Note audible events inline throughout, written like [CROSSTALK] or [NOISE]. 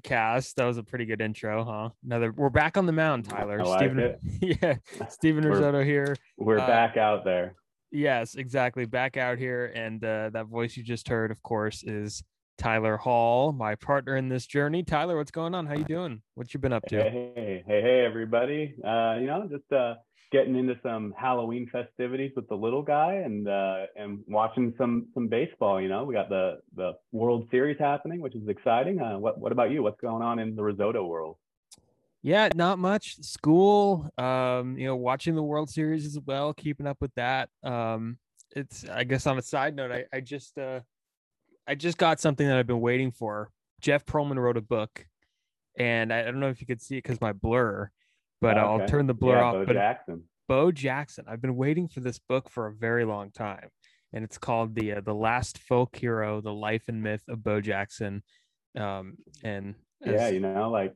podcast. That was a pretty good intro, huh? Another we're back on the mound, Tylor. I like Steven, it. [LAUGHS] yeah, Steven Rissotto here. We're Uh, back out there. Yes, exactly. Back out here, and uh, that voice you just heard, of course, is Tylor Hall, my partner in this journey. Tylor, what's going on? How you doing? What you been up to? Hey, hey, hey, hey, everybody. Uh, you know, just uh, getting into some Halloween festivities with the little guy and uh, and watching some some baseball. You know, we got the the World Series happening, which is exciting. Uh, what what about you? What's going on in the Rissotto world? Yeah, not much. School, um, you know, watching the World Series as well, keeping up with that. Um, it's I guess on a side note, I, I just uh I just got something that I've been waiting for. Jeff Pearlman wrote a book, and I, I don't know if you could see it because my blur, but I'll turn the blur yeah, off. Bo but Jackson. Bo Jackson. I've been waiting for this book for a very long time, and it's called the uh, the Last Folk Hero: The Life and Myth of Bo Jackson. Um, and Yeah, you know, like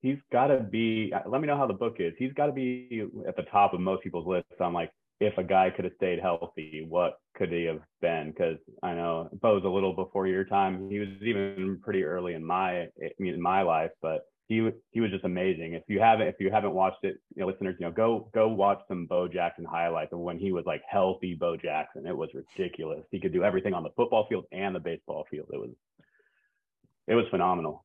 he's got to be. uh, Let me know how the book is. He's got to be at the top of most people's lists on like if a guy could have stayed healthy, what could he have been? Because I know Bo's a little before your time. He was even pretty early in my in my life, but he he was just amazing. If you haven't if you haven't watched it, you know, listeners, you know, go go watch some Bo Jackson highlights of when he was like healthy Bo Jackson. It was ridiculous. He could do everything on the football field and the baseball field. It was it was phenomenal.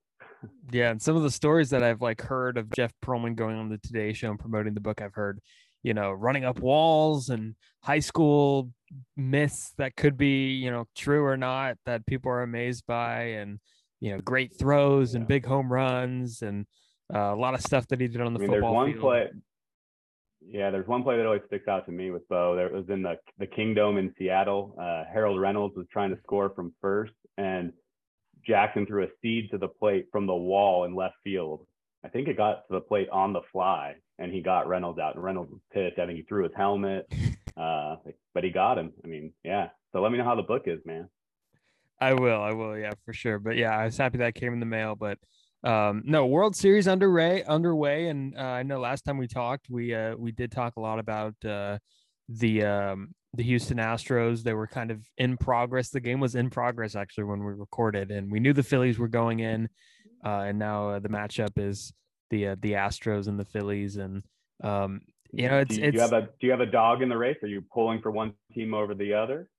Yeah, and some of the stories that I've like heard of Jeff Pearlman going on the Today Show and promoting the book, I've heard, you know, running up walls and high school myths that could be, you know, true or not that people are amazed by, and you know, great throws and big home runs and uh, a lot of stuff that he did on the I mean, there's football one field. play. Yeah, there's one play that always sticks out to me with Bo. There it was in the the Kingdom in Seattle. Uh, Harold Reynolds was trying to score from first, and Jackson threw a seed to the plate from the wall in left field. I think it got to the plate on the fly, and he got Reynolds out. And Reynolds was pissed. I think he threw his helmet, [LAUGHS] uh, but he got him. I mean, yeah. So let me know how the book is, man. I will, I will, yeah, for sure. But yeah, I was happy that came in the mail. But um, no, World Series underway, underway, and uh, I know last time we talked, we uh, we did talk a lot about uh, the um, the Houston Astros. They were kind of in progress. The game was in progress actually when we recorded, and we knew the Phillies were going in, uh, and now uh, the matchup is the uh, the Astros and the Phillies, and um, you know it's do, you, do you it's have a do you have a dog in the race? Are you pulling for one team over the other?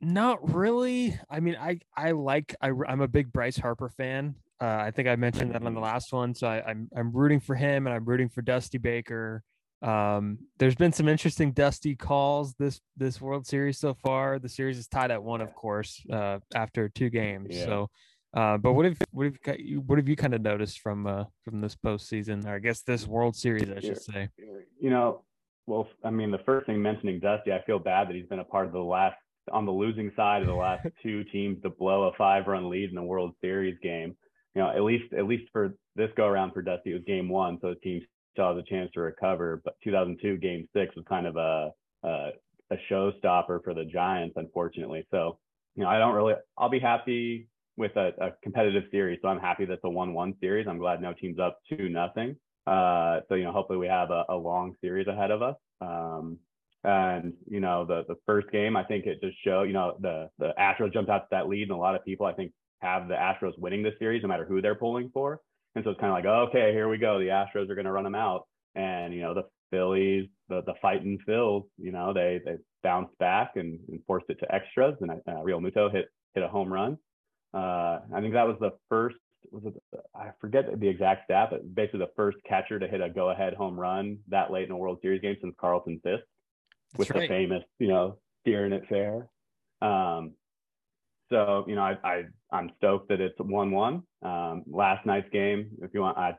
Not really. I mean, I I like I am a big Bryce Harper fan. Uh, I think I mentioned that on the last one, so I, I'm I'm rooting for him and I'm rooting for Dusty Baker. Um, there's been some interesting Dusty calls this this World Series so far. The series is tied at one, of course, uh, after two games. Yeah. So, uh, but what have what have you- you what have you kind of noticed from uh from this postseason, or I guess this World Series, I should say? you know, well, I mean, the first thing mentioning Dusty, I feel bad that he's been a part of the last on the losing side of the last [LAUGHS] two teams to blow a five-run lead in the World Series game. You know, at least at least for this go around for Dusty, it was game one, so the team still has a chance to recover. But 2002 game six was kind of a a, a showstopper for the Giants, unfortunately. So, you know, I don't really. I'll be happy with a, a competitive series. So I'm happy that's a one-one series. I'm glad no team's up two nothing. Uh, so you know, hopefully we have a, a long series ahead of us. Um, and you know, the the first game, I think it just showed. You know, the the Astros jumped out to that lead, and a lot of people, I think, have the Astros winning this series, no matter who they're pulling for. And so it's kind of like, okay, here we go. The Astros are going to run them out, and you know, the Phillies, the the fighting Phils, you know, they they bounced back and, and forced it to extras, and uh, Realmuto hit hit a home run. Uh, I think that was the first was it I forget the exact stat, but basically the first catcher to hit a go-ahead home run that late in a World Series game since Carlton Fisk with That's the famous, you know, steering it fair. Um, so you know, I, I I'm stoked that it's one-one. Um, last night's game, if you want, I,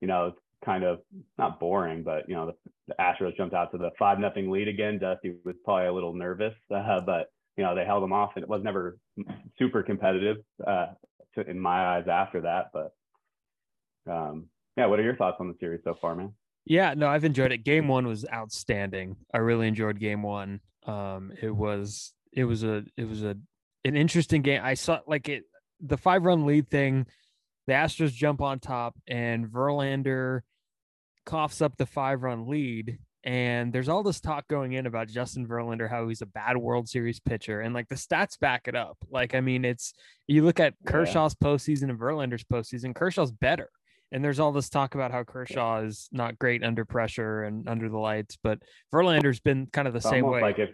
you know, it's kind of not boring, but you know, the, the Astros jumped out to the five nothing lead again. Dusty was probably a little nervous, [LAUGHS] uh, but you know, they held them off, and it was never super competitive uh, to, in my eyes after that. But um, yeah, what are your thoughts on the series so far, man? Yeah, no, I've enjoyed it. Game one was outstanding. I really enjoyed game one. Um, it was it was a it was a an interesting game. I saw like it the five run lead thing. The Astros jump on top, and Verlander coughs up the five run lead, And there's all this talk going in about Justin Verlander, how he's a bad World Series pitcher, and like the stats back it up. Like, I mean, it's you look at Kershaw's yeah. postseason and Verlander's postseason. Kershaw's better, and there's all this talk about how Kershaw is not great under pressure and under the lights, but Verlander's been kind of the it's same way. Like if,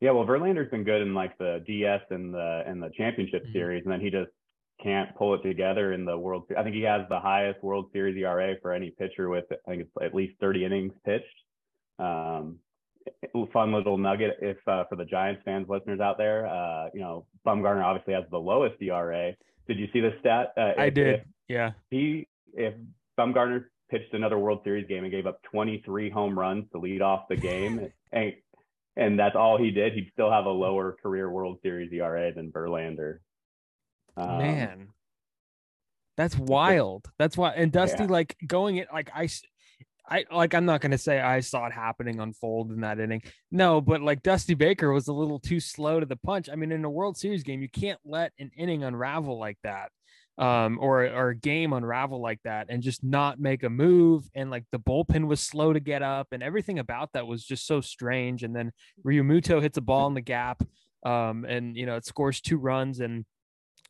yeah, well, Verlander's been good in like the DS and the and the championship mm-hmm. series, and then he just can't pull it together in the World. I think he has the highest World Series ERA for any pitcher with I think it's at least 30 innings pitched. Um, fun little nugget if uh, for the Giants fans listeners out there, uh, you know, Bumgarner obviously has the lowest ERA. Did you see the stat? Uh, I did. yeah. He if Bumgarner pitched another World Series game and gave up 23 home runs to lead off the game, [LAUGHS] and and that's all he did, he'd still have a lower career World Series ERA than Verlander. Um, Man, that's wild. That's why. And Dusty, yeah. like going it, like I, I like. I'm not gonna say I saw it happening unfold in that inning. No, but like Dusty Baker was a little too slow to the punch. I mean, in a World Series game, you can't let an inning unravel like that um, or or a game unravel like that and just not make a move. And like the bullpen was slow to get up, and everything about that was just so strange. And then Realmuto hits a ball in the gap, um, and you know it scores two runs, and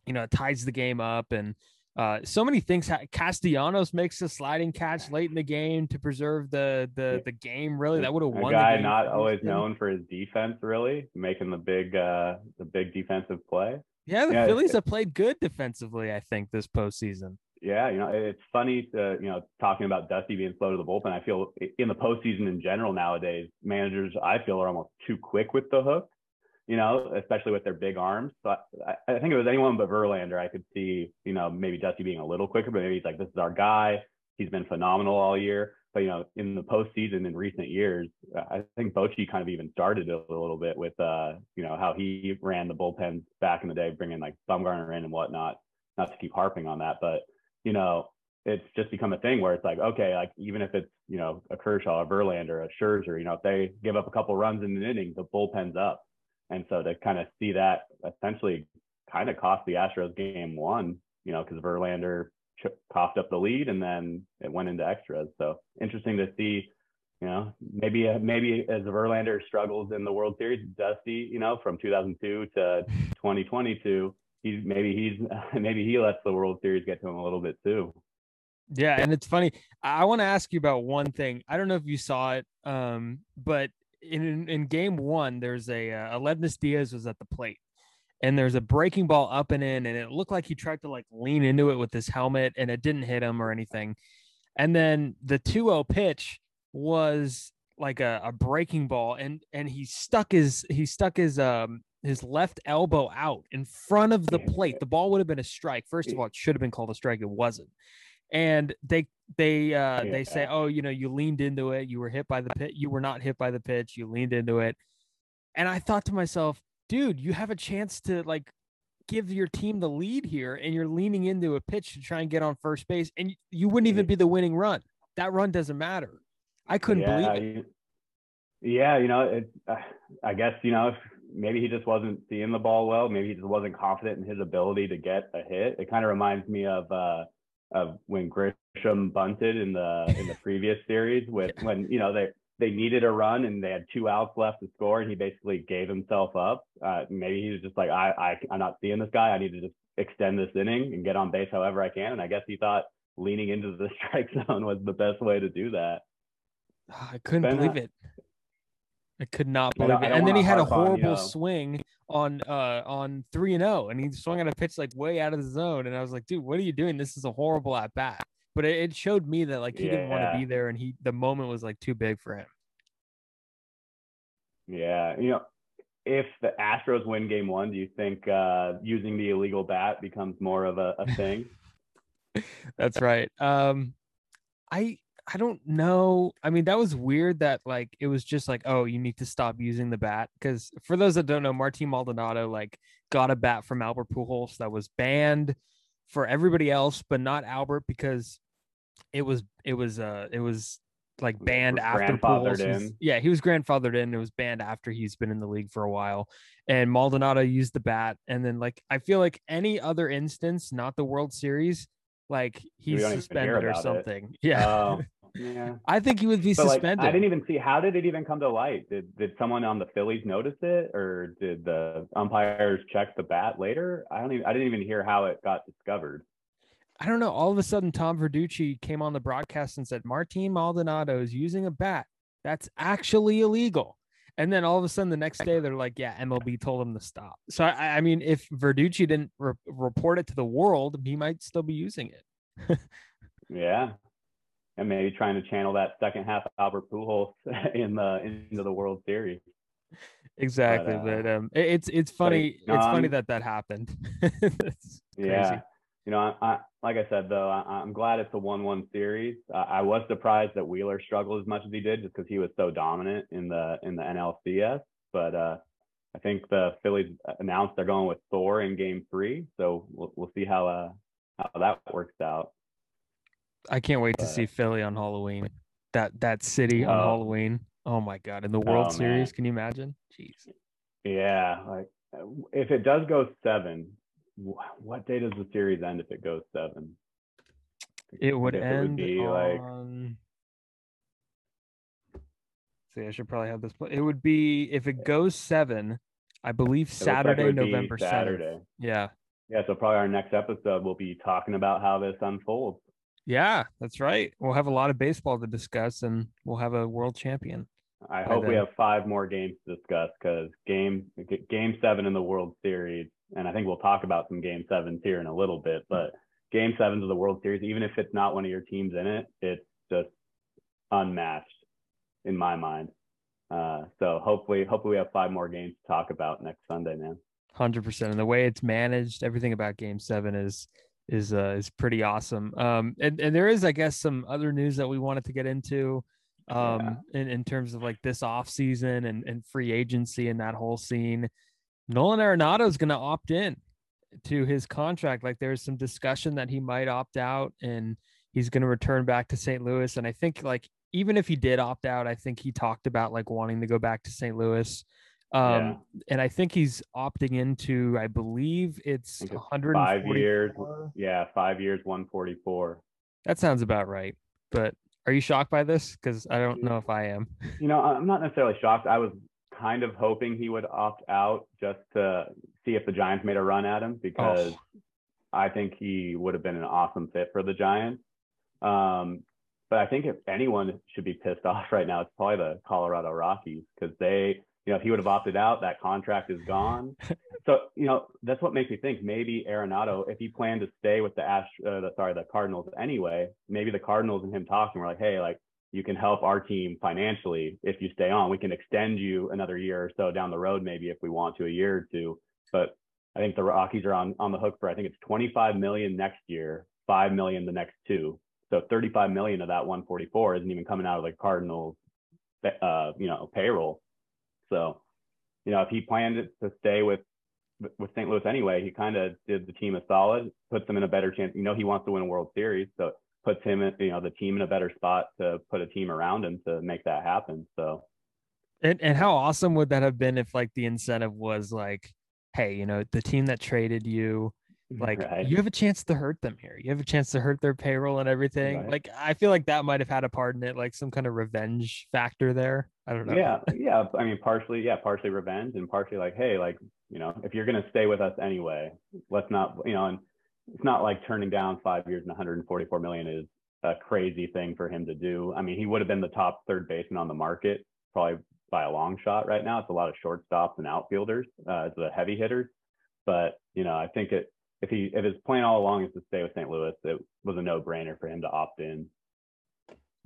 you know, it ties the game up and uh, so many things. Castellanos makes a sliding catch late in the game to preserve the the the game. Really, that would have won. A guy not always known for his defense, really making the big uh the big defensive play. Yeah, the yeah, Phillies have played good defensively. I think this postseason. Yeah, you know, it's funny to you know talking about Dusty being slow to the bullpen. I feel in the postseason in general nowadays, managers I feel are almost too quick with the hook you know, especially with their big arms. So I, I think it was anyone but Verlander. I could see, you know, maybe Dusty being a little quicker, but maybe he's like, this is our guy. He's been phenomenal all year. But you know, in the postseason in recent years, I think Bochy kind of even started a little bit with, uh, you know, how he ran the bullpens back in the day, bringing like Bumgarner in and whatnot. Not to keep harping on that, but you know, it's just become a thing where it's like, okay, like even if it's you know a Kershaw, a Verlander, a Scherzer, you know, if they give up a couple runs in an inning, the bullpen's up and so to kind of see that essentially kind of cost the Astros game one, you know, because Verlander ch- coughed up the lead and then it went into extras. So interesting to see, you know, maybe maybe as Verlander struggles in the World Series, Dusty, you know, from 2002 to 2022, he's maybe he's [LAUGHS] maybe he lets the World Series get to him a little bit too. Yeah, and it's funny. I want to ask you about one thing. I don't know if you saw it, um, but in in game one, there's a uh, Aledmys Diaz was at the plate, and there's a breaking ball up and in, and it looked like he tried to like lean into it with his helmet, and it didn't hit him or anything. And then the 2-0 pitch was like a, a breaking ball, and and he stuck his he stuck his um his left elbow out in front of the plate. The ball would have been a strike. First of all, it should have been called a strike. It wasn't and they they uh yeah. they say oh you know you leaned into it. You were hit by the pit. You were not hit by the pitch. You leaned into it. And i thought to myself dude you have a chance to like give your team the lead here and you're leaning into a pitch to try and get on first base and you wouldn't even be the winning run. That run doesn't matter. I couldn't yeah, believe it. you, yeah you know it, uh, i guess you know maybe he just wasn't seeing the ball well maybe he just wasn't confident in his ability to get a hit. It kind of reminds me of uh of when Grisham bunted in the in the previous series [LAUGHS] with when you know they they needed a run and they had two outs left to score and he basically gave himself up. Uh, maybe he was just like I, I I'm not seeing this guy. I need to just extend this inning and get on base however I can. And I guess he thought leaning into the [LAUGHS] strike zone was the best way to do that. I couldn't ben, believe it. I could not believe it. And then he had a horrible on, swing on uh on three and zero, oh, and he swung at a pitch like way out of the zone. And I was like, dude, what are you doing? This is a horrible at bat. But it, it, showed me that like he yeah. didn't want to be there, and he the moment was like too big for him. Yeah, you know, if the Astros win Game One, do you think uh, using the illegal bat becomes more of a, a thing? [LAUGHS] That's right. Um, I I don't know. I mean, that was weird that like it was just like, oh, you need to stop using the bat. Because for those that don't know, Martin Maldonado like got a bat from Albert Pujols that was banned for everybody else, but not Albert because it was it was uh it was like banned after Pujols. Was, yeah, he was grandfathered in. It was banned after he's been in the league for a while. And Maldonado used the bat, and then like I feel like any other instance, not the World Series, like he's suspended or something. It. [LAUGHS] Yeah. Oh. Yeah. I think he would be But like, suspended. I didn't even see how did it even come to light? Did did someone on the Phillies notice it, or did the umpires check the bat later? I don't even I didn't even hear how it got discovered. I don't know. All of a sudden, Tom Verducci came on the broadcast and said Martin Maldonado is using a bat that's actually illegal. And then all of a sudden, the next day, they're like, "Yeah, MLB told him to stop." So I, I mean, if Verducci didn't re- report it to the world, he might still be using it. [LAUGHS] Yeah. And maybe trying to channel that second half Albert Pujols [LAUGHS] in the into the World Series. Exactly, uh, but, um, it- it's it's but funny. it- it's funny um, that that happened. [LAUGHS] Yeah. You know, I, I, like I said though, I, I'm glad it's a one-one series. Uh, I was surprised that Wheeler struggled as much as he did, just because he was so dominant in the in the NLCS. But uh, I think the Phillies announced they're going with Thor in Game Three, so we'll we'll see how uh how that works out. I can't wait to see Philly on Halloween. That that city on Oh. Halloween. Oh my god! In the oh, World Oh, Series, can you imagine? Jeez. Yeah, like if it does go seven, what day does the series end if it goes seven? It would end be like on. See, I should probably have this. It would be if it goes seven. I believe it looks like it Saturday, November. Saturday. Yeah, Yeah, so probably our next episode we'll be talking about how this unfolds. Yeah, that's right. We'll have a lot of baseball to discuss, and we'll have a world champion. I hope we have five more games to discuss because game game seven in the World Series, and I think we'll talk about some game sevens here in a little bit. But game sevens of the World Series, even if it's not one of your teams in it, it's just unmatched in my mind. Uh, so hopefully, hopefully we have five more games to talk about next Sunday, man. Hundred percent. And the way it's managed, everything about Game Seven is is uh, is pretty awesome. Um, and and there is, I guess, some other news that we wanted to get into, um, in in terms of like this off season and and free agency and that whole scene. Nolan Arenado is going to opt in to his contract. Like there's some discussion that he might opt out and he's going to return back to St. Louis. And I think like even if he did opt out, I think he talked about like wanting to go back to St. Louis. Um, Yeah. and I think he's opting into, I believe it's, I think it's 144. Five years, yeah, five years, one forty-four. That sounds about right. But are you shocked by this? Because I don't know if I am. [LAUGHS] You know, I'm not necessarily shocked. I was kind of hoping he would opt out just to see if the Giants made a run at him because I think he would have been an awesome fit for the Giants. Um, but I think if anyone should be pissed [LAUGHS] off right now, it's probably the Colorado Rockies because they, you know, if he would have opted out, that contract is gone. [LAUGHS] so, you know, that's what makes me think maybe Arenado, if he planned to stay with the Ash, uh, the, sorry, the Cardinals anyway, maybe the Cardinals and him talking were like, hey, like you can help our team financially if you stay on. We can extend you another year or so down the road, maybe if we want to, a year or two. But I think the Rockies are on on the hook for I think it's 25 million next year, five million the next two. So 35 million of that 144 isn't even coming out of the Cardinals, uh, you know, payroll. So, you know, if he planned it to stay with with St. Louis anyway, he kind of did the team a solid, puts them in a better chance. You know, he wants to win a World Series, so puts him, in, you know, the team in a better spot to put a team around him to make that happen. So, And, and how awesome would that have been if like the incentive was like, hey, you know, the team that traded you, like [LAUGHS] right. you have a chance to hurt them here. You have a chance to hurt their payroll and everything. Right. Like I feel like that might have had a part in it, like some kind of revenge factor there. I don't know. Yeah, yeah. I mean, partially, yeah, partially revenge and partially like, hey, like, you know, if you're gonna stay with us anyway, let's not, you know, and it's not like turning down five years and 144 million is a crazy thing for him to do. I mean, he would have been the top third baseman on the market probably by a long shot right now. It's a lot of shortstops and outfielders, uh, the heavy hitters. But you know, I think it if he if his plan all along is to stay with St. Louis, it was a no brainer for him to opt in.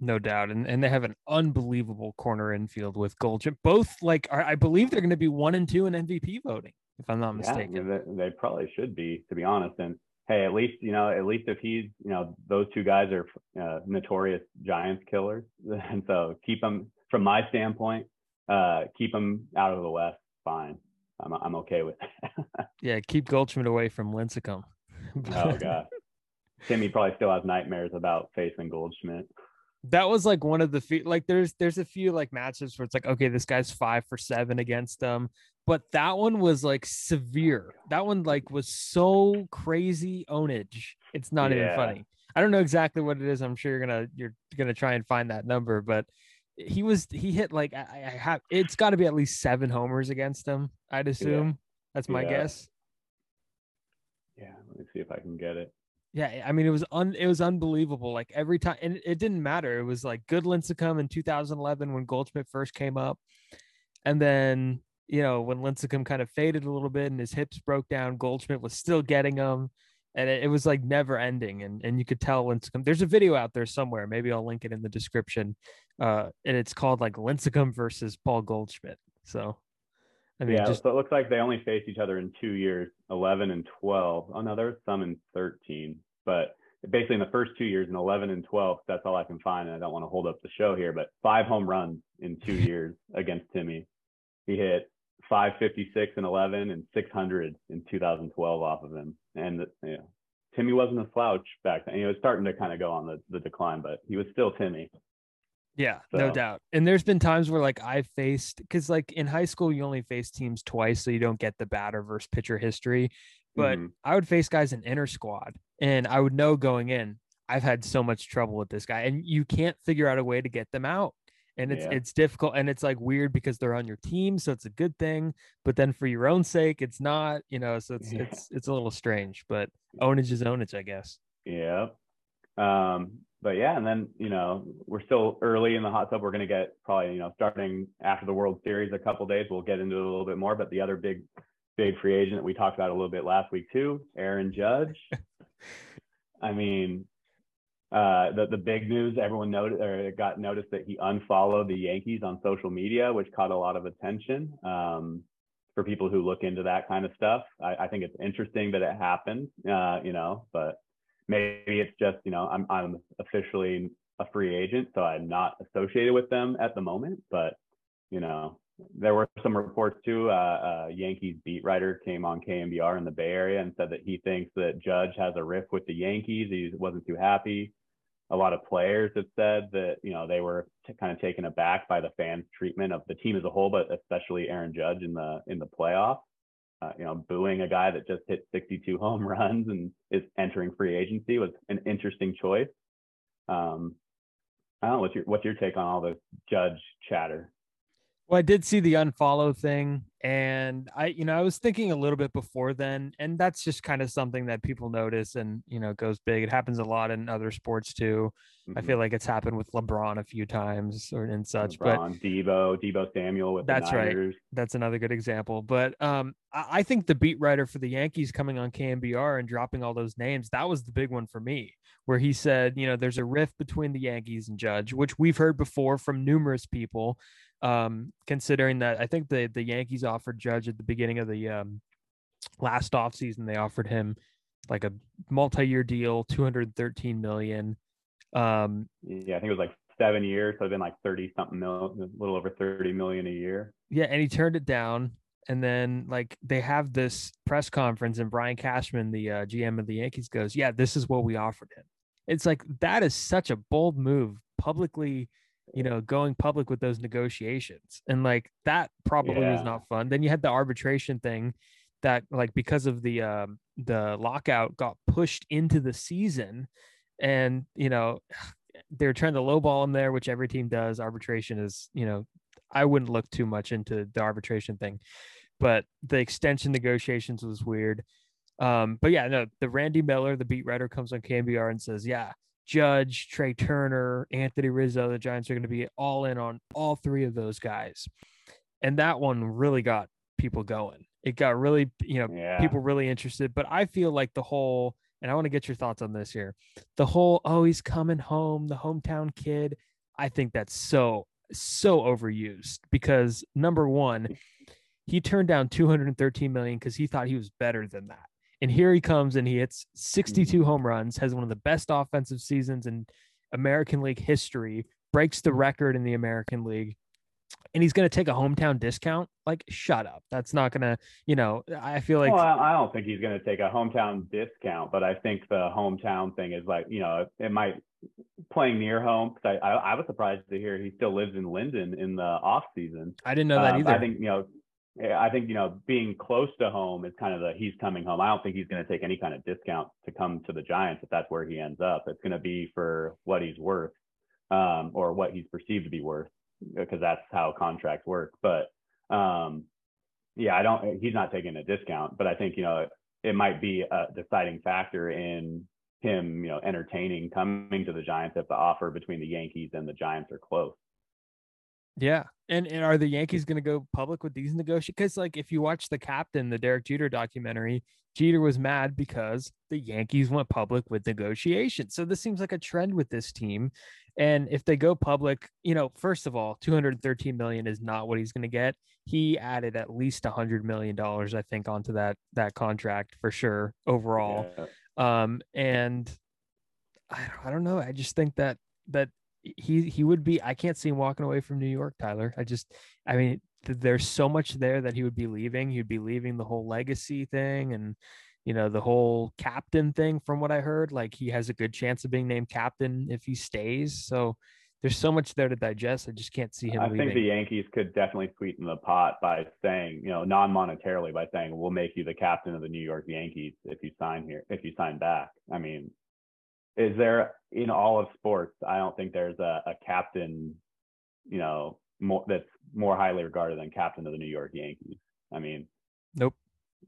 No doubt. And and they have an unbelievable corner infield with Goldschmidt. Both like are, I believe they're going to be one and two in MVP voting, if I'm not mistaken. Yeah, they, they probably should be, to be honest. And hey, at least you know, at least if he's, you know, those two guys are uh, notorious Giants killers, [LAUGHS] and so keep them from my standpoint, uh, keep them out of the West. Fine, I'm I'm okay with. That. [LAUGHS] Yeah, keep Goldschmidt away from Lincecum. [LAUGHS] oh god, Timmy probably still has nightmares about facing Goldschmidt. that was like one of the few like there's there's a few like matches where it's like okay this guy's five for seven against them but that one was like severe that one like was so crazy ownage it's not even funny I don't know exactly what it is. I'm sure you're gonna you're gonna try and find that number, but he was he hit like I, I have it's got to be at least seven homers against him. I'd assume yeah. that's my yeah. guess. Yeah, let me see if I can get it. Yeah, I mean it was un it was unbelievable. Like every time, and it, it didn't matter. It was like good Lincecum in 2011 when Goldschmidt first came up, and then you know when Lincecum kind of faded a little bit and his hips broke down, Goldschmidt was still getting him, and it, it was like never ending. And and you could tell Lincecum. There's a video out there somewhere. Maybe I'll link it in the description. Uh, and it's called like Lincecum versus Paul Goldschmidt. So I mean, yeah, just... so it looks like they only faced each other in two years, 11 and 12. Oh, no, there was some in 13. But basically, in the first two years, in 11 and 12, that's all I can find. And I don't want to hold up the show here, but five home runs in two years against Timmy. He hit 556 and 11 and 600 in 2012 off of him. And, you know, Timmy wasn't a slouch back then. He was starting to kind of go on the, the decline, but he was still Timmy. Yeah, so. no doubt. And there's been times where like I've faced because like in high school you only face teams twice, so you don't get the batter versus pitcher history. But mm-hmm. I would face guys in inner squad, and I would know going in, I've had so much trouble with this guy, and you can't figure out a way to get them out. And it's yeah. it's difficult and it's like weird because they're on your team, so it's a good thing. But then for your own sake, it's not, you know, so it's yeah. it's it's a little strange, but ownage is ownage, I guess. Yeah. Um, but yeah, and then you know we're still early in the hot tub. We're going to get probably you know starting after the World Series a couple days. We'll get into it a little bit more. But the other big big free agent that we talked about a little bit last week too, Aaron Judge. [LAUGHS] I mean, uh, the the big news everyone noted or got noticed that he unfollowed the Yankees on social media, which caught a lot of attention. Um, for people who look into that kind of stuff, I, I think it's interesting that it happened. Uh, you know, but maybe it's just you know I'm I'm officially a free agent, so I'm not associated with them at the moment. But you know, there were some reports too. Uh, uh, Yankees beat writer came on KNBR in the Bay Area and said that he thinks that Judge has a riff with the Yankees. He wasn't too happy. A lot of players have said that you know they were t- kind of taken aback by the fans' treatment of the team as a whole, but especially Aaron Judge in the in the playoffs uh, you know, booing a guy that just hit 62 [LAUGHS] home runs and is entering free agency was an interesting choice. Um, I don't know what's your what's your take on all this judge chatter. Well, I did see the unfollow thing, and I, you know, I was thinking a little bit before then, and that's just kind of something that people notice and you know goes big. It happens a lot in other sports too. Mm-hmm. I feel like it's happened with LeBron a few times or and such. LeBron, but Deebo, Deebo Samuel with that's right. That's another good example. But um, I, I think the beat writer for the Yankees coming on KNBR and dropping all those names that was the big one for me, where he said, you know, there's a rift between the Yankees and Judge, which we've heard before from numerous people um, considering that I think the the Yankees offered Judge at the beginning of the um, last offseason, they offered him like a multi-year deal, 213 million. Um, yeah, I think it was like seven years, so it's been like 30 something million, a little over 30 million a year. Yeah, and he turned it down. And then like they have this press conference, and Brian Cashman, the uh, GM of the Yankees, goes, "Yeah, this is what we offered him." It's like that is such a bold move, publicly you know, going public with those negotiations. And like that probably yeah. was not fun. Then you had the arbitration thing that like because of the um the lockout got pushed into the season and you know [SIGHS] they're trying to lowball him there, which every team does. Arbitration is, you know, I wouldn't look too much into the arbitration thing, but the extension negotiations was weird. Um, but yeah, no, the Randy Miller, the beat writer, comes on KNBR and says, Yeah, Judge, Trea Turner, Anthony Rizzo, the Giants are going to be all in on all three of those guys. And that one really got people going. It got really, you know, yeah. people really interested. But I feel like the whole, and I want to get your thoughts on this here the whole, oh, he's coming home, the hometown kid. I think that's so, so overused because number one, he turned down 213 million because he thought he was better than that. And here he comes and he hits 62 mm-hmm. home runs, has one of the best offensive seasons in American League history, breaks the record in the American League. And he's going to take a hometown discount. Like, shut up. That's not going to, you know, I feel like. Well, I don't think he's going to take a hometown discount, but I think the hometown thing is like, you know, it might playing near home. I, I, I was surprised to hear he still lives in Linden in the off season. I didn't know that um, either. I think, you know, I think you know being close to home is kind of the he's coming home. I don't think he's going to take any kind of discount to come to the Giants if that's where he ends up. It's going to be for what he's worth, um, or what he's perceived to be worth, because that's how contracts work. But um, yeah, I don't. He's not taking a discount, but I think you know it might be a deciding factor in him, you know, entertaining coming to the Giants if the offer between the Yankees and the Giants are close. Yeah. And, and are the Yankees going to go public with these negotiations? Because, like, if you watch the captain, the Derek Jeter documentary, Jeter was mad because the Yankees went public with negotiations. So this seems like a trend with this team. And if they go public, you know, first of all, 213 million is not what he's going to get. He added at least 100 million dollars, I think, onto that that contract for sure overall. Yeah. Um, and I, I don't know. I just think that that he he would be. I can't see him walking away from New York, Tylor. I just, I mean, th- there's so much there that he would be leaving. He'd be leaving the whole legacy thing and you know the whole captain thing. From what I heard, like he has a good chance of being named captain if he stays. So there's so much there to digest. I just can't see him. I leaving. think the Yankees could definitely sweeten the pot by saying, you know, non-monetarily by saying we'll make you the captain of the New York Yankees if you sign here, if you sign back. I mean, is there in all of sports? I don't think there's a, a captain, you know, more that's more highly regarded than captain of the New York Yankees. I mean, nope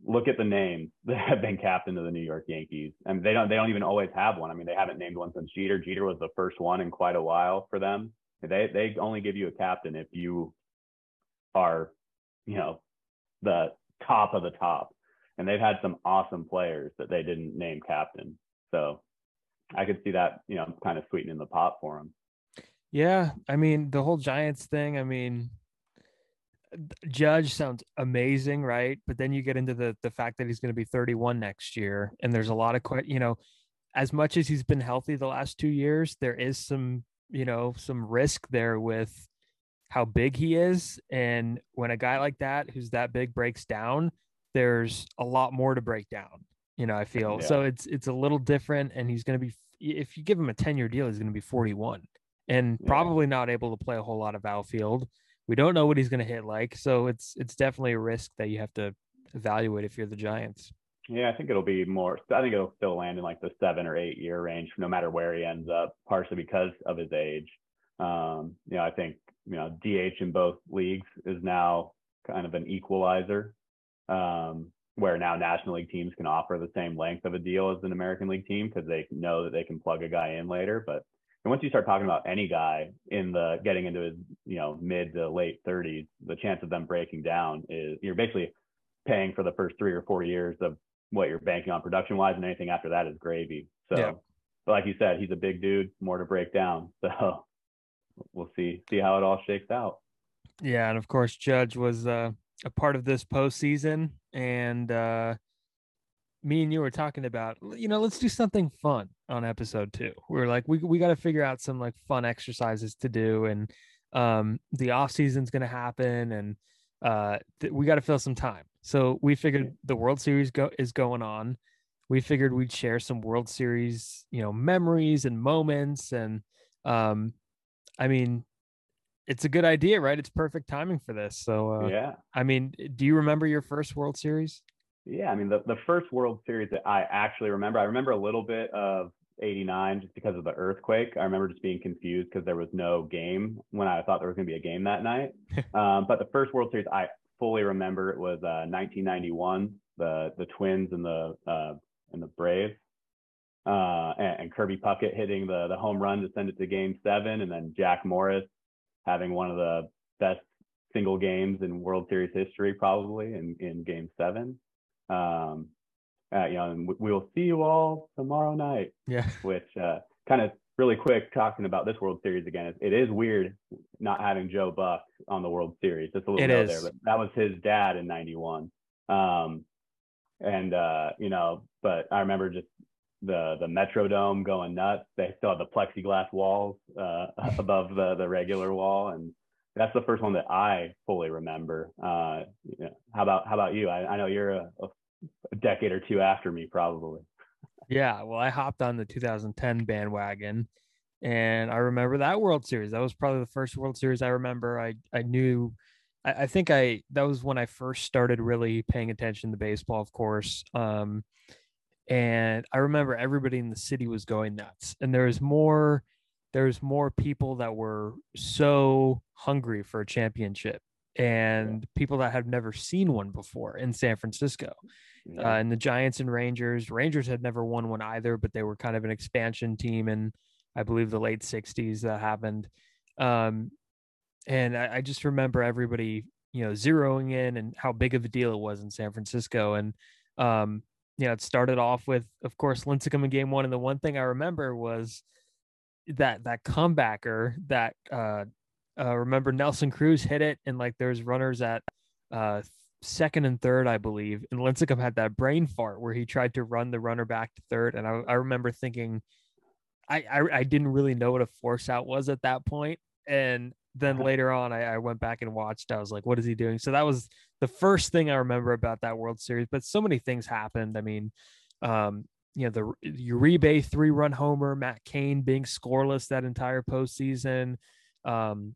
look at the names [LAUGHS] that have been captain of the New York Yankees. I mean, they don't they don't even always have one. I mean, they haven't named one since Jeter. Jeter was the first one in quite a while for them. They they only give you a captain if you are, you know, the top of the top. And they've had some awesome players that they didn't name captain. So I could see that, you know, kind of sweetening the pot for him. Yeah, I mean, the whole Giants thing, I mean, Judge sounds amazing, right? But then you get into the the fact that he's going to be 31 next year, and there's a lot of you know, as much as he's been healthy the last two years, there is some you know some risk there with how big he is, and when a guy like that who's that big breaks down, there's a lot more to break down. You know, I feel yeah. so it's it's a little different, and he's going to be if you give him a 10 year deal, he's going to be 41 and yeah. probably not able to play a whole lot of outfield we don't know what he's going to hit like. So it's it's definitely a risk that you have to evaluate if you're the Giants. Yeah, I think it'll be more. I think it'll still land in like the seven or eight year range, no matter where he ends up. Partially because of his age. Um, you know, I think you know DH in both leagues is now kind of an equalizer, um, where now National League teams can offer the same length of a deal as an American League team because they know that they can plug a guy in later. But and once you start talking about any guy in the getting into his, you know, mid to late 30s, the chance of them breaking down is you're basically paying for the first three or four years of what you're banking on production wise, and anything after that is gravy. So, yeah. but like you said, he's a big dude, more to break down. [LAUGHS] So we'll see see how it all shakes out. Yeah, and of course, Judge was uh, a part of this postseason, and uh, me and you were talking about, you know, let's do something fun on episode two. We are like, we we got to figure out some like fun exercises to do, and um, the off season's gonna happen, and uh, th- we got to fill some time. So we figured the World Series go is going on. We figured we'd share some World Series, you know, memories and moments, and um, I mean, it's a good idea, right? It's perfect timing for this. So uh, yeah, I mean, do you remember your first World Series? Yeah, I mean the, the first World Series that I actually remember, I remember a little bit of 89 just because of the earthquake. I remember just being confused because there was no game when I thought there was going to be a game that night. [LAUGHS] um, but the first World Series I fully remember it was uh, 1991, the the Twins and the uh, and the Braves. Uh, and, and, Kirby Puckett hitting the the home run to send it to Game Seven, and then Jack Morris having one of the best single games in World Series history, probably in in Game Seven. Um, uh, you know, and we'll see you all tomorrow night. Yeah. [LAUGHS] Which uh, kind of really quick talking about this World Series again. It is weird not having Joe Buck on the World Series. Just a little there, but that was his dad in '91. Um, and uh, you know, but I remember just the the Metrodome going nuts. They still have the plexiglass walls uh, [LAUGHS] above the the regular wall, and that's the first one that I fully remember. Uh, you know, how about how about you? I, I know you're a, a, decade or two after me, probably. Yeah, well, I hopped on the 2010 bandwagon, and I remember that World Series. That was probably the first World Series I remember. I I knew I, I think I that was when I first started really paying attention to baseball, of course. Um, and I remember everybody in the city was going nuts, and there was more there's more people that were so hungry for a championship and people that have never seen one before in San Francisco. Uh, and the Giants and Rangers, Rangers had never won one either, but they were kind of an expansion team in, I believe, the late 60s that happened. Um, and I, I, just remember everybody, you know, zeroing in and how big of a deal it was in San Francisco. And, um, you know, it started off with, of course, Lincecum in game one. And the one thing I remember was that that comebacker that uh, uh remember Nelson Cruz hit it and like there's runners at uh second and third, I believe. And Lincecum had that brain fart where he tried to run the runner back to third. And I, I remember thinking I, I, I didn't really know what a force out was at that point. And then uh-huh. later on I, I went back and watched. I was like, what is he doing? So that was the first thing I remember about that World Series. But so many things happened. I mean, um, you know, the Uribe three run homer, Matt Cain being scoreless that entire postseason, um,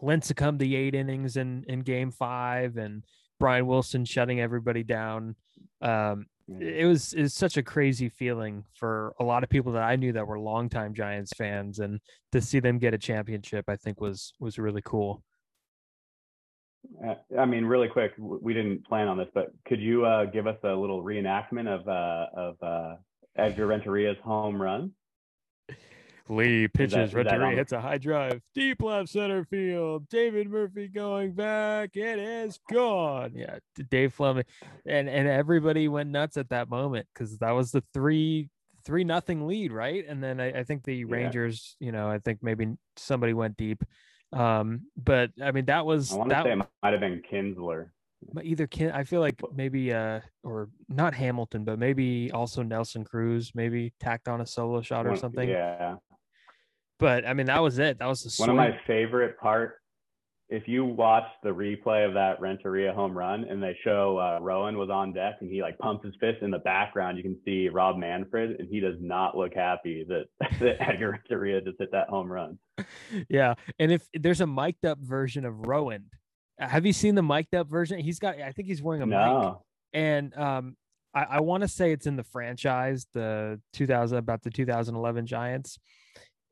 Lincecum the eight innings in, in game five, and Brian Wilson shutting everybody down. Um, it was is such a crazy feeling for a lot of people that I knew that were longtime Giants fans, and to see them get a championship, I think was was really cool. Uh, I mean, really quick, we didn't plan on this, but could you uh, give us a little reenactment of uh, of uh, Edgar Renteria's home run? Lee pitches. That, Renteria hits a high drive, deep left center field. David Murphy going back. It is gone. Yeah, Dave Flemming, and and everybody went nuts at that moment because that was the three three nothing lead, right? And then I, I think the Rangers, yeah. you know, I think maybe somebody went deep um, but I mean, that was I want to say it might have been Kinsler. Either Kin, I feel like maybe uh, or not Hamilton, but maybe also Nelson Cruz, maybe tacked on a solo shot or something. Yeah. But I mean, that was it. That was the one of my favorite part if you watch the replay of that Renteria home run and they show uh, Rowand was on deck and he like pumps his fist in the background, you can see Rob Manfred and he does not look happy that, [LAUGHS] that Edgar Renteria just hit that home run. Yeah, and if there's a mic'd up version of Rowand, have you seen the mic'd up version? He's got, I think he's wearing a no. mic, and um, I, I want to say it's in the franchise, the 2000 about the 2011 Giants,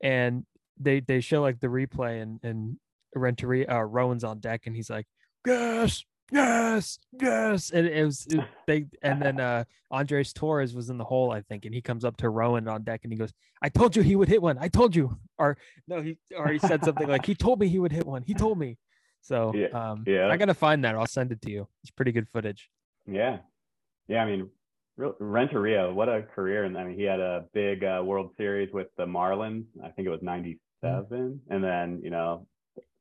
and they they show like the replay and and Renteria, uh, Rowand's on deck, and he's like, "Yes, yes, yes," and it was it, [LAUGHS] they. And then uh, Andres Torres was in the hole, I think, and he comes up to Rowand on deck, and he goes, "I told you he would hit one. I told you." Or no, he or he said something like, "He told me he would hit one. He told me." So yeah, um, yeah. I gotta find that. I'll send it to you. It's pretty good footage. Yeah, yeah. I mean, Renteria, what a career! And I mean, he had a big uh, World Series with the Marlins. I think it was '97, mm-hmm. and then you know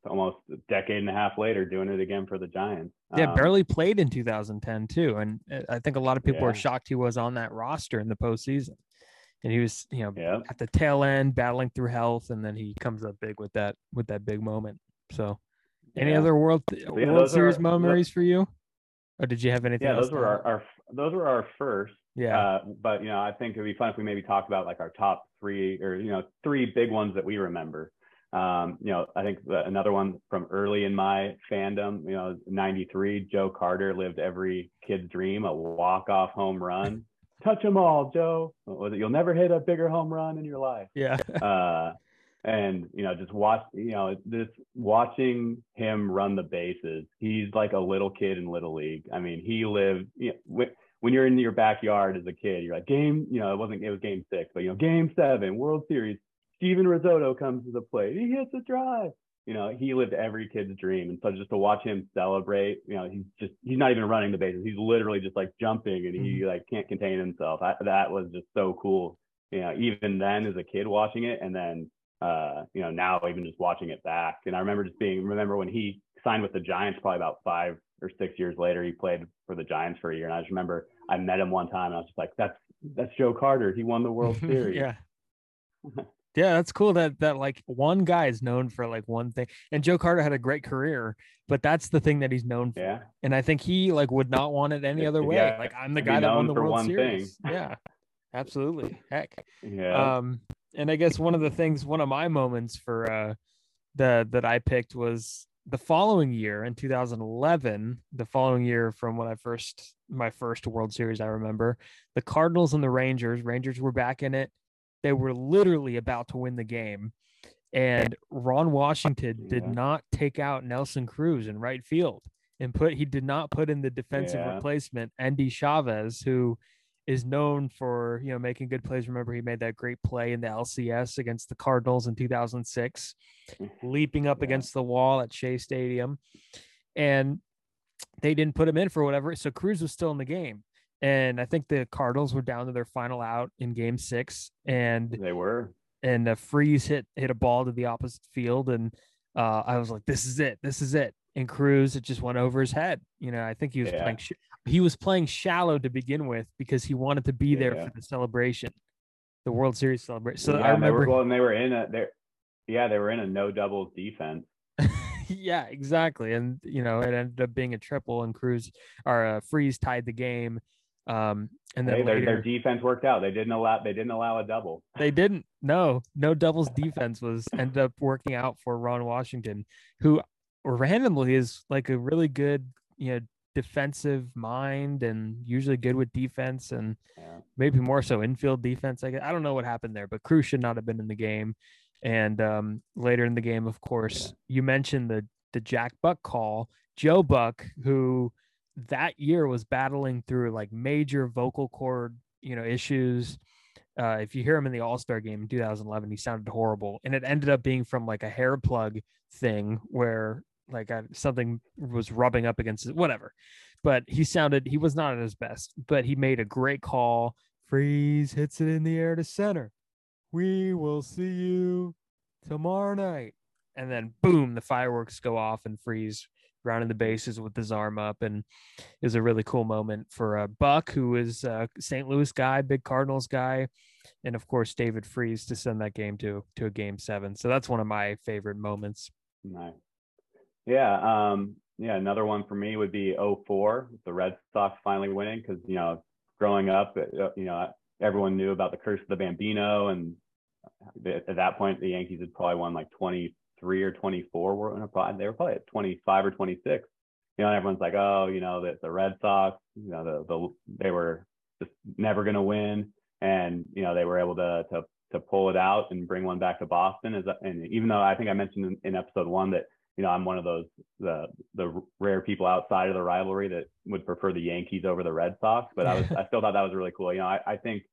almost a decade and a half later doing it again for the Giants. Yeah, um, barely played in 2010 too, and uh, I think a lot of people yeah. were shocked he was on that roster in the postseason. And he was, you know, yeah. at the tail end battling through health, and then he comes up big with that with that big moment. So, any yeah. other World yeah, World Series are, memories for you, or did you have anything? Yeah, those were our, our, those were our first. Yeah, uh, but you know, I think it'd be fun if we maybe talk about like our top three or you know three big ones that we remember. Um, you know, I think the, another one from early in my fandom, you know, 93, Joe Carter lived every kid's dream, a walk-off home run. [LAUGHS] Touch them all, Joe. was it? You'll never hit a bigger home run in your life. Yeah. uh, and, you know, just watch, you know, this watching him run the bases. He's like a little kid in little league. I mean, he lived, you know, when you're in your backyard as a kid, you're like game, you know, it wasn't, it was game six, but you know, game seven, World Series, Steven Rissotto comes to the plate. He hits a drive. You know, he lived every kid's dream. And so just to watch him celebrate, you know, he's just, he's not even running the bases. He's literally just like jumping and he mm-hmm. like can't contain himself. I, that was just so cool. You know, even then as a kid watching it and then, uh, you know, now even just watching it back. And I remember just being, remember when he signed with the Giants probably about five or six years later, he played for the Giants for a year. And I just remember I met him one time and I was just like, that's, that's Joe Carter. He won the World [LAUGHS] Series. yeah. [LAUGHS] Yeah, that's cool that that like one guy is known for like one thing. And Joe Carter had a great career, but that's the thing that he's known for. Yeah. And I think he like would not want it any other way. Yeah. Like I'm the guy that won the World Series. Thing. [LAUGHS] Yeah. Absolutely. Heck. Yeah. Um and I guess one of the things one of my moments for uh the that I picked was the following year in 2011, the following year from when I first my first World Series, I remember the Cardinals and the Rangers. Rangers were back in it. They were literally about to win the game, and Ron Washington yeah. did not take out Nelson Cruz in right field and put he did not put in the defensive yeah. replacement Endy Chavez, who is known for you know making good plays. Remember, he made that great play in the LCS against the Cardinals in 2006, mm-hmm. leaping up yeah. against the wall at Shea Stadium, and they didn't put him in for whatever. So Cruz was still in the game, and I think the Cardinals were down to their final out in Game Six, and they were. And a Freese hit hit a ball to the opposite field, and uh, I was like, "This is it! This is it!" And Cruz, it just went over his head. You know, I think he was yeah. playing he was playing shallow to begin with because he wanted to be yeah, there for the celebration, the World Series celebration. So yeah, I remember. They were, well, and they were in a there. Yeah, they were in a no doubles defense. [LAUGHS] yeah, exactly, and you know it ended up being a triple, and Cruz or uh, Freese tied the game. Um, and then hey, their, later, their defense worked out. They didn't allow they didn't allow a double. [LAUGHS] They didn't. No, no doubles defense was ended up working out for Ron Washington, who randomly is like a really good you know defensive mind and usually good with defense and yeah. maybe more so infield defense. I, guess. I don't know what happened there, but Cruz should not have been in the game. And um, later in the game, of course, yeah. you mentioned the the Jack Buck call. Joe Buck, who that year was battling through like major vocal cord, you know, issues. Uh, if you hear him in the All Star game in 2011, he sounded horrible, and it ended up being from like a hair plug thing where like I, something was rubbing up against it, whatever. But he sounded he was not at his best, but he made a great call. Freese hits it in the air to center. We will see you tomorrow night. And then boom, the fireworks go off and Freese rounding the bases with his arm up. And was a really cool moment for uh, Buck, who is a St. Louis guy, big Cardinals guy. And of course, David Freese to send that game to to a game seven. So that's one of my favorite moments. Nice. Yeah, um, yeah. Another one for me would be 04, the Red Sox finally winning because you know, growing up, uh, you know, everyone knew about the curse of the Bambino, and at that point, the Yankees had probably won like 23 or 24. Were in a probably they were probably at 25 or 26. You know, and everyone's like, oh, you know, the, the Red Sox, you know, the the they were just never going to win, and you know, they were able to to to pull it out and bring one back to Boston. As and even though I think I mentioned in, in episode one that you know, I'm one of those the the rare people outside of the rivalry that would prefer the Yankees over the Red Sox. But I was I still thought that was really cool. You know, I, I think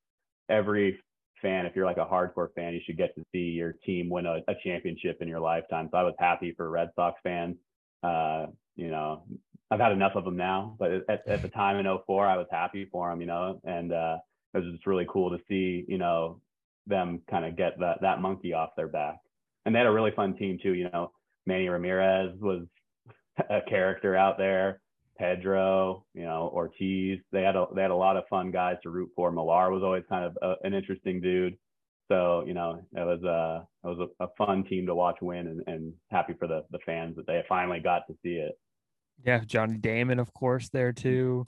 every fan, if you're like a hardcore fan, you should get to see your team win a, a championship in your lifetime. So I was happy for Red Sox fans. Uh, you know, I've had enough of them now, but at, at the time in 04, I was happy for them, you know, and uh, it was just really cool to see, you know, them kind of get that, that monkey off their back. And they had a really fun team too, you know, Manny Ramirez was a character out there. Pedro, you know, Ortiz. They had a they had a lot of fun guys to root for. Millar was always kind of a, an interesting dude. So you know, it was a it was a, a fun team to watch win, and, and happy for the the fans that they finally got to see it. Yeah, Johnny Damon, of course, there too.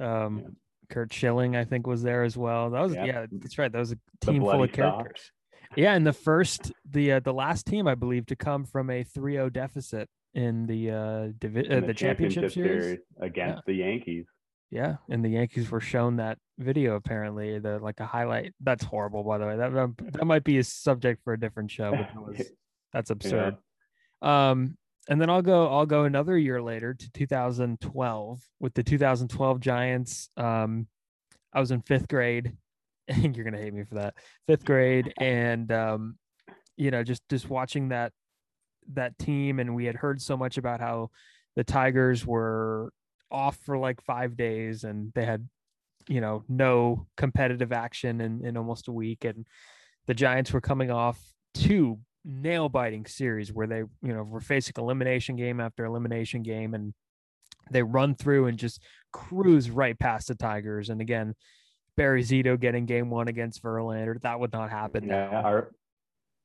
Um, yeah. Curt Schilling, I think, was there as well. That was yeah, yeah that's right. That was a team full of characters. Yeah, and the first, the uh, the last team, I believe, to come from a 3-0 deficit in the uh, divi- uh, the, the, championship, championship series. series, against yeah. the Yankees. Yeah, and the Yankees were shown that video apparently, the like a highlight. That's horrible, by the way. That that [LAUGHS] might be a subject for a different show, but that [LAUGHS] was, that's absurd. Yeah. Um, and then I'll go I'll go another year later to 2012 with the 2012 Giants. Um, I was in fifth grade [LAUGHS] and you're gonna hate me for that fifth grade and um you know just just watching that that team and we had heard so much about how the tigers were off for like five days and they had you know no competitive action in, in almost a week and the giants were coming off two nail biting series where they you know were facing elimination game after elimination game and they run through and just cruise right past the tigers and again Barry Zito getting game one against Verlander. That would not happen. Yeah, now.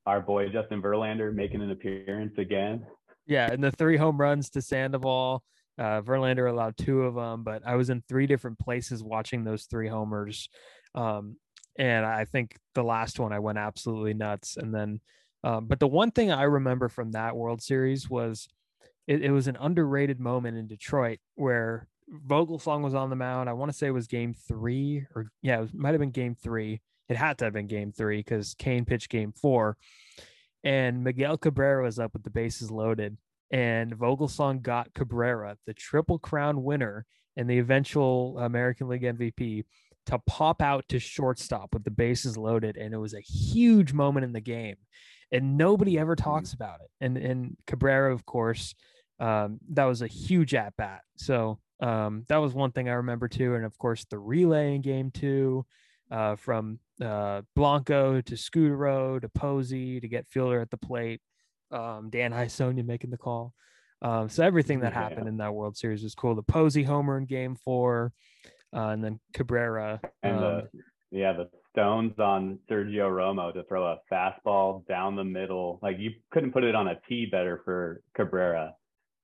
Our boy Justin Verlander making an appearance again. Yeah, and the three home runs to Sandoval. Uh, Verlander allowed two of them, but I was in three different places watching those three homers. Um, and I think the last one I went absolutely nuts. And then, um, but the one thing I remember from that World Series was it, it was an underrated moment in Detroit where Vogelsong was on the mound. I want to say it was game three or yeah, it might have been game three. It had to have been game three because Cain pitched game four. And Miguel Cabrera was up with the bases loaded. And Vogelsong got Cabrera, the triple crown winner and the eventual American League MVP, to pop out to shortstop with the bases loaded. And it was a huge moment in the game. And nobody ever mm-hmm. talks about it. And and Cabrera, of course, um, that was a huge at bat. So um, that was one thing I remember too. And of course, the relay in game two uh, from uh, Blanco to Scutaro to Posey to get Fielder at the plate. Um, Dan Hyssonia making the call. Um, so everything that happened yeah. in that World Series was cool. The Posey homer in Game Four, uh, and then Cabrera. And the, um, yeah, the stones on Sergio Romo to throw a fastball down the middle. Like you couldn't put it on a tee better for Cabrera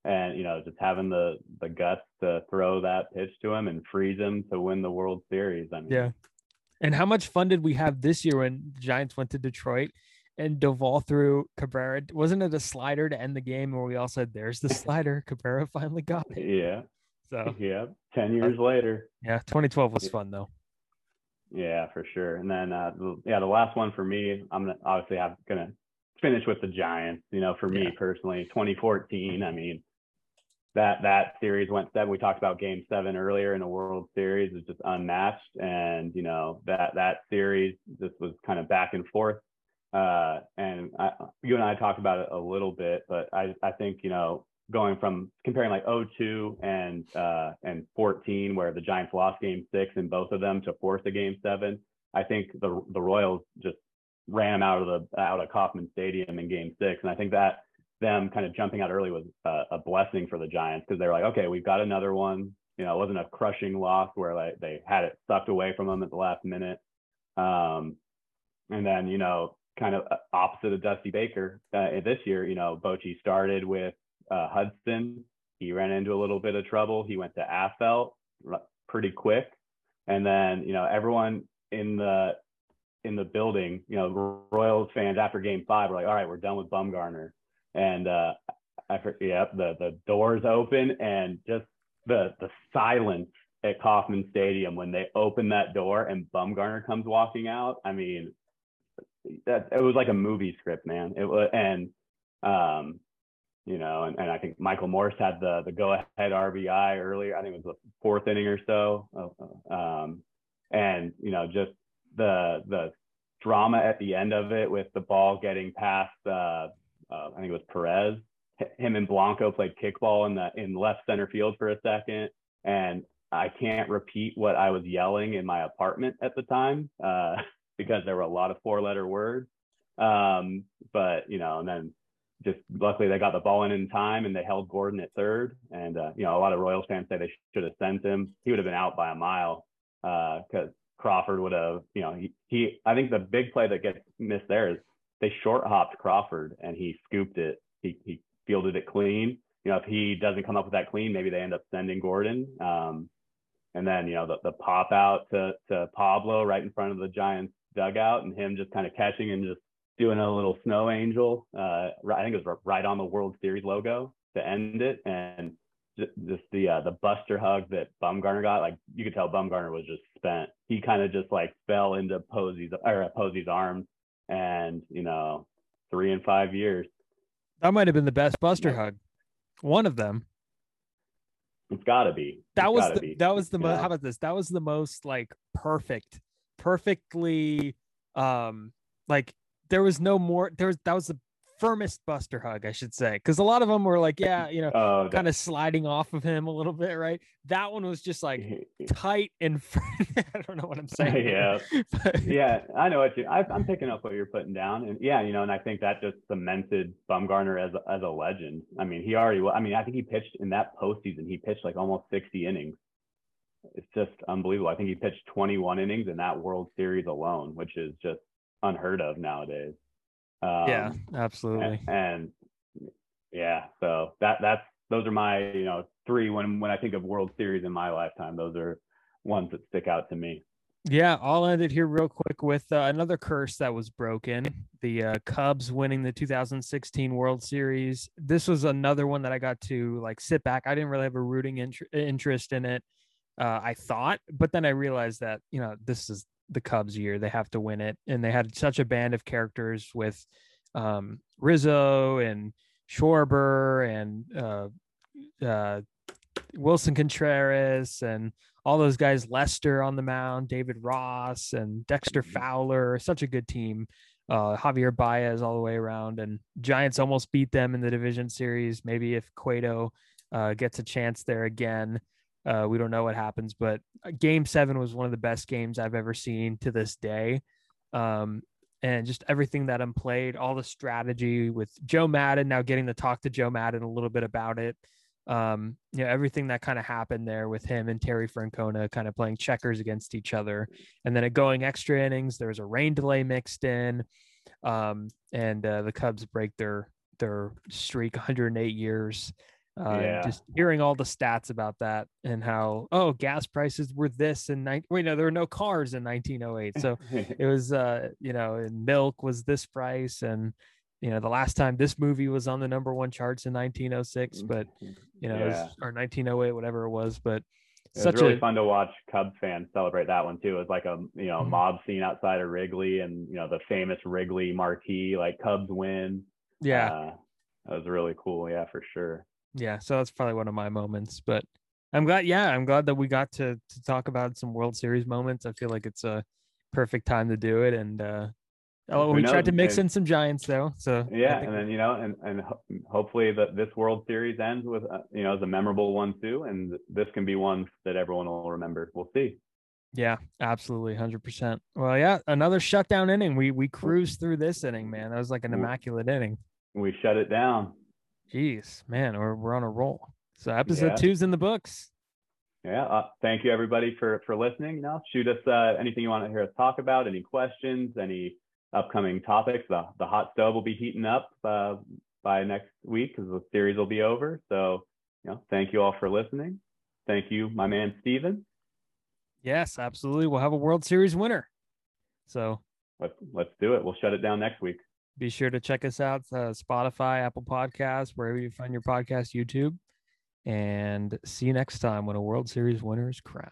and you know just having the the guts to throw that pitch to him and freeze him to win the World Series. I mean, yeah. And how much fun did we have this year when the Giants went to Detroit and Doval threw Cabrera? Wasn't it a slider to end the game where we all said, "There's the slider." [LAUGHS] Cabrera finally got it. Yeah. So yeah, ten years uh, later. Yeah, 2012 was fun though. Yeah, for sure. And then uh, yeah, the last one for me, I'm gonna obviously I'm gonna finish with the Giants. You know, for me yeah. personally, 2014. I mean, that that series went seven. We talked about Game Seven earlier in the World Series is just unmatched, and you know that that series just was kind of back and forth. Uh, and I, you and I talked about it a little bit, but I I think you know going from comparing like 02 and uh, and 14, where the Giants lost Game Six in both of them to force a Game Seven. I think the the Royals just ran out of the out of Kauffman Stadium in Game Six, and I think that them kind of jumping out early was a, a blessing for the Giants because they were like, okay, we've got another one. You know, it wasn't a crushing loss where like they had it sucked away from them at the last minute. Um, and then, you know, kind of uh, opposite of Dusty Baker uh, this year, you know, Bochy started with uh, Hudson. He ran into a little bit of trouble. He went to Affeldt pretty quick. And then, you know, everyone in the in the building, you know, Royals fans after game five were like, all right, we're done with Bumgarner and uh, I yeah, the the doors open and just the the silence at Kauffman Stadium when they open that door and Bumgarner comes walking out. I mean, that it was like a movie script, man. It was and um, you know, and, and I think Michael Morse had the the go ahead RBI earlier. I think it was the fourth inning or so. Um, and you know, just the the drama at the end of it with the ball getting past uh, uh, I think it was Perez. Him and Blanco played kickball in the in left center field for a second, and I can't repeat what I was yelling in my apartment at the time uh, [LAUGHS] because there were a lot of four-letter words. Um, but you know, and then just luckily they got the ball in in time and they held Gordon at third. And uh, you know, a lot of Royals fans say they should have sent him. He would have been out by a mile because uh, Crawford would have. You know, he, he I think the big play that gets missed there is they short hopped Crawford and he scooped it. He, he fielded it clean. You know, if he doesn't come up with that clean, maybe they end up sending Gordon. Um, and then, you know, the, the pop out to, to Pablo right in front of the Giants dugout and him just kind of catching and just doing a little snow angel. Uh, I think it was right on the World Series logo to end it. And just, the uh, the Buster hug that Bumgarner got, like you could tell Bumgarner was just spent. He kind of just like fell into Posey's or Posey's arms and you know, three and five years. That might have been the best Buster yeah. hug. One of them. It's got to be. That was the, be. that was the most. How about this? That was the most like perfect, perfectly, um, like there was no more. There was that was the firmest Buster hug, I should say, because a lot of them were like, yeah, you know, oh, kind of sliding off of him a little bit, right? That one was just like [LAUGHS] tight and [LAUGHS] I don't know what I'm saying. yeah, [LAUGHS] yeah, I know what you. I, am picking up what you're putting down, and yeah, you know, and I think that just cemented Bumgarner as as a legend. I mean, he already. I mean, I think he pitched in that postseason. He pitched like almost 60 innings. It's just unbelievable. I think he pitched 21 innings in that World Series alone, which is just unheard of nowadays. Um, yeah, absolutely. And, and, yeah, so that that's those are my you know three when when I think of World Series in my lifetime. Those are ones that stick out to me. Yeah, I'll end it here real quick with uh, another curse that was broken. The uh, Cubs winning the 2016 World Series. This was another one that I got to like sit back. I didn't really have a rooting int- interest in it. Uh, I thought, but then I realized that you know this is the Cubs year. They have to win it, and they had such a band of characters with um, Rizzo and Schwarber and uh, uh, Willson Contreras and all those guys, Lester on the mound, David Ross and Dexter mm-hmm. Fowler, such a good team. Uh, Javier Baez all the way around, and Giants almost beat them in the division series. Maybe if Cueto uh, gets a chance there again, uh, we don't know what happens. But uh, Game Seven was one of the best games I've ever seen to this day, um, and just everything that I'm played, all the strategy with Joe Maddon. Now getting to talk to Joe Maddon a little bit about it um, you know, everything that kind of happened there with him and Terry Francona kind of playing checkers against each other. And then it going extra innings, there was a rain delay mixed in. Um, and uh, the Cubs break their their streak [LAUGHS] 108 years. Uh, yeah. just hearing all the stats about that and how oh gas prices were this in nine wait no there were no cars in 1908 so [LAUGHS] it was uh you know and milk was this price and you know the last time this movie was on the number one charts in 1906 mm, but you know yeah. was, or 1908 whatever it was but it such was really a, fun to watch Cubs fans celebrate that one too. It was like a you know mm-hmm. mob scene outside of Wrigley, and you know the famous Wrigley marquee, like Cubs win. Yeah, uh, that was really cool. Yeah, for sure. Yeah, so that's probably one of my moments. But I'm glad. Yeah, I'm glad that we got to to talk about some World Series moments. I feel like it's a perfect time to do it, and uh, Oh, we tried to mix in some Giants though. So yeah, and then you know, and and hopefully that this World Series ends with uh, you know as a memorable one too, and this can be one that everyone will remember. We'll see. Yeah, absolutely, hundred percent. Well, yeah, another shutdown inning. We we cruised through this inning, man. That was like an immaculate inning. We shut it down. Jeez, man, we're we're on a roll. So episode yeah. two's in the books. Yeah. Uh, thank you everybody for for listening. You know, shoot us uh, anything you want to hear us talk about, any questions, any upcoming topics. The, the hot stove will be heating up uh, by next week because the series will be over. So, you know, thank you all for listening. Thank you, my man Steven. Yes, absolutely. We'll have a World Series winner. So let's let's do it. We'll shut it down next week. Be sure to check us out uh, Spotify, Apple Podcasts, wherever you find your podcast, YouTube. And see you next time when a World Series winner is crowned.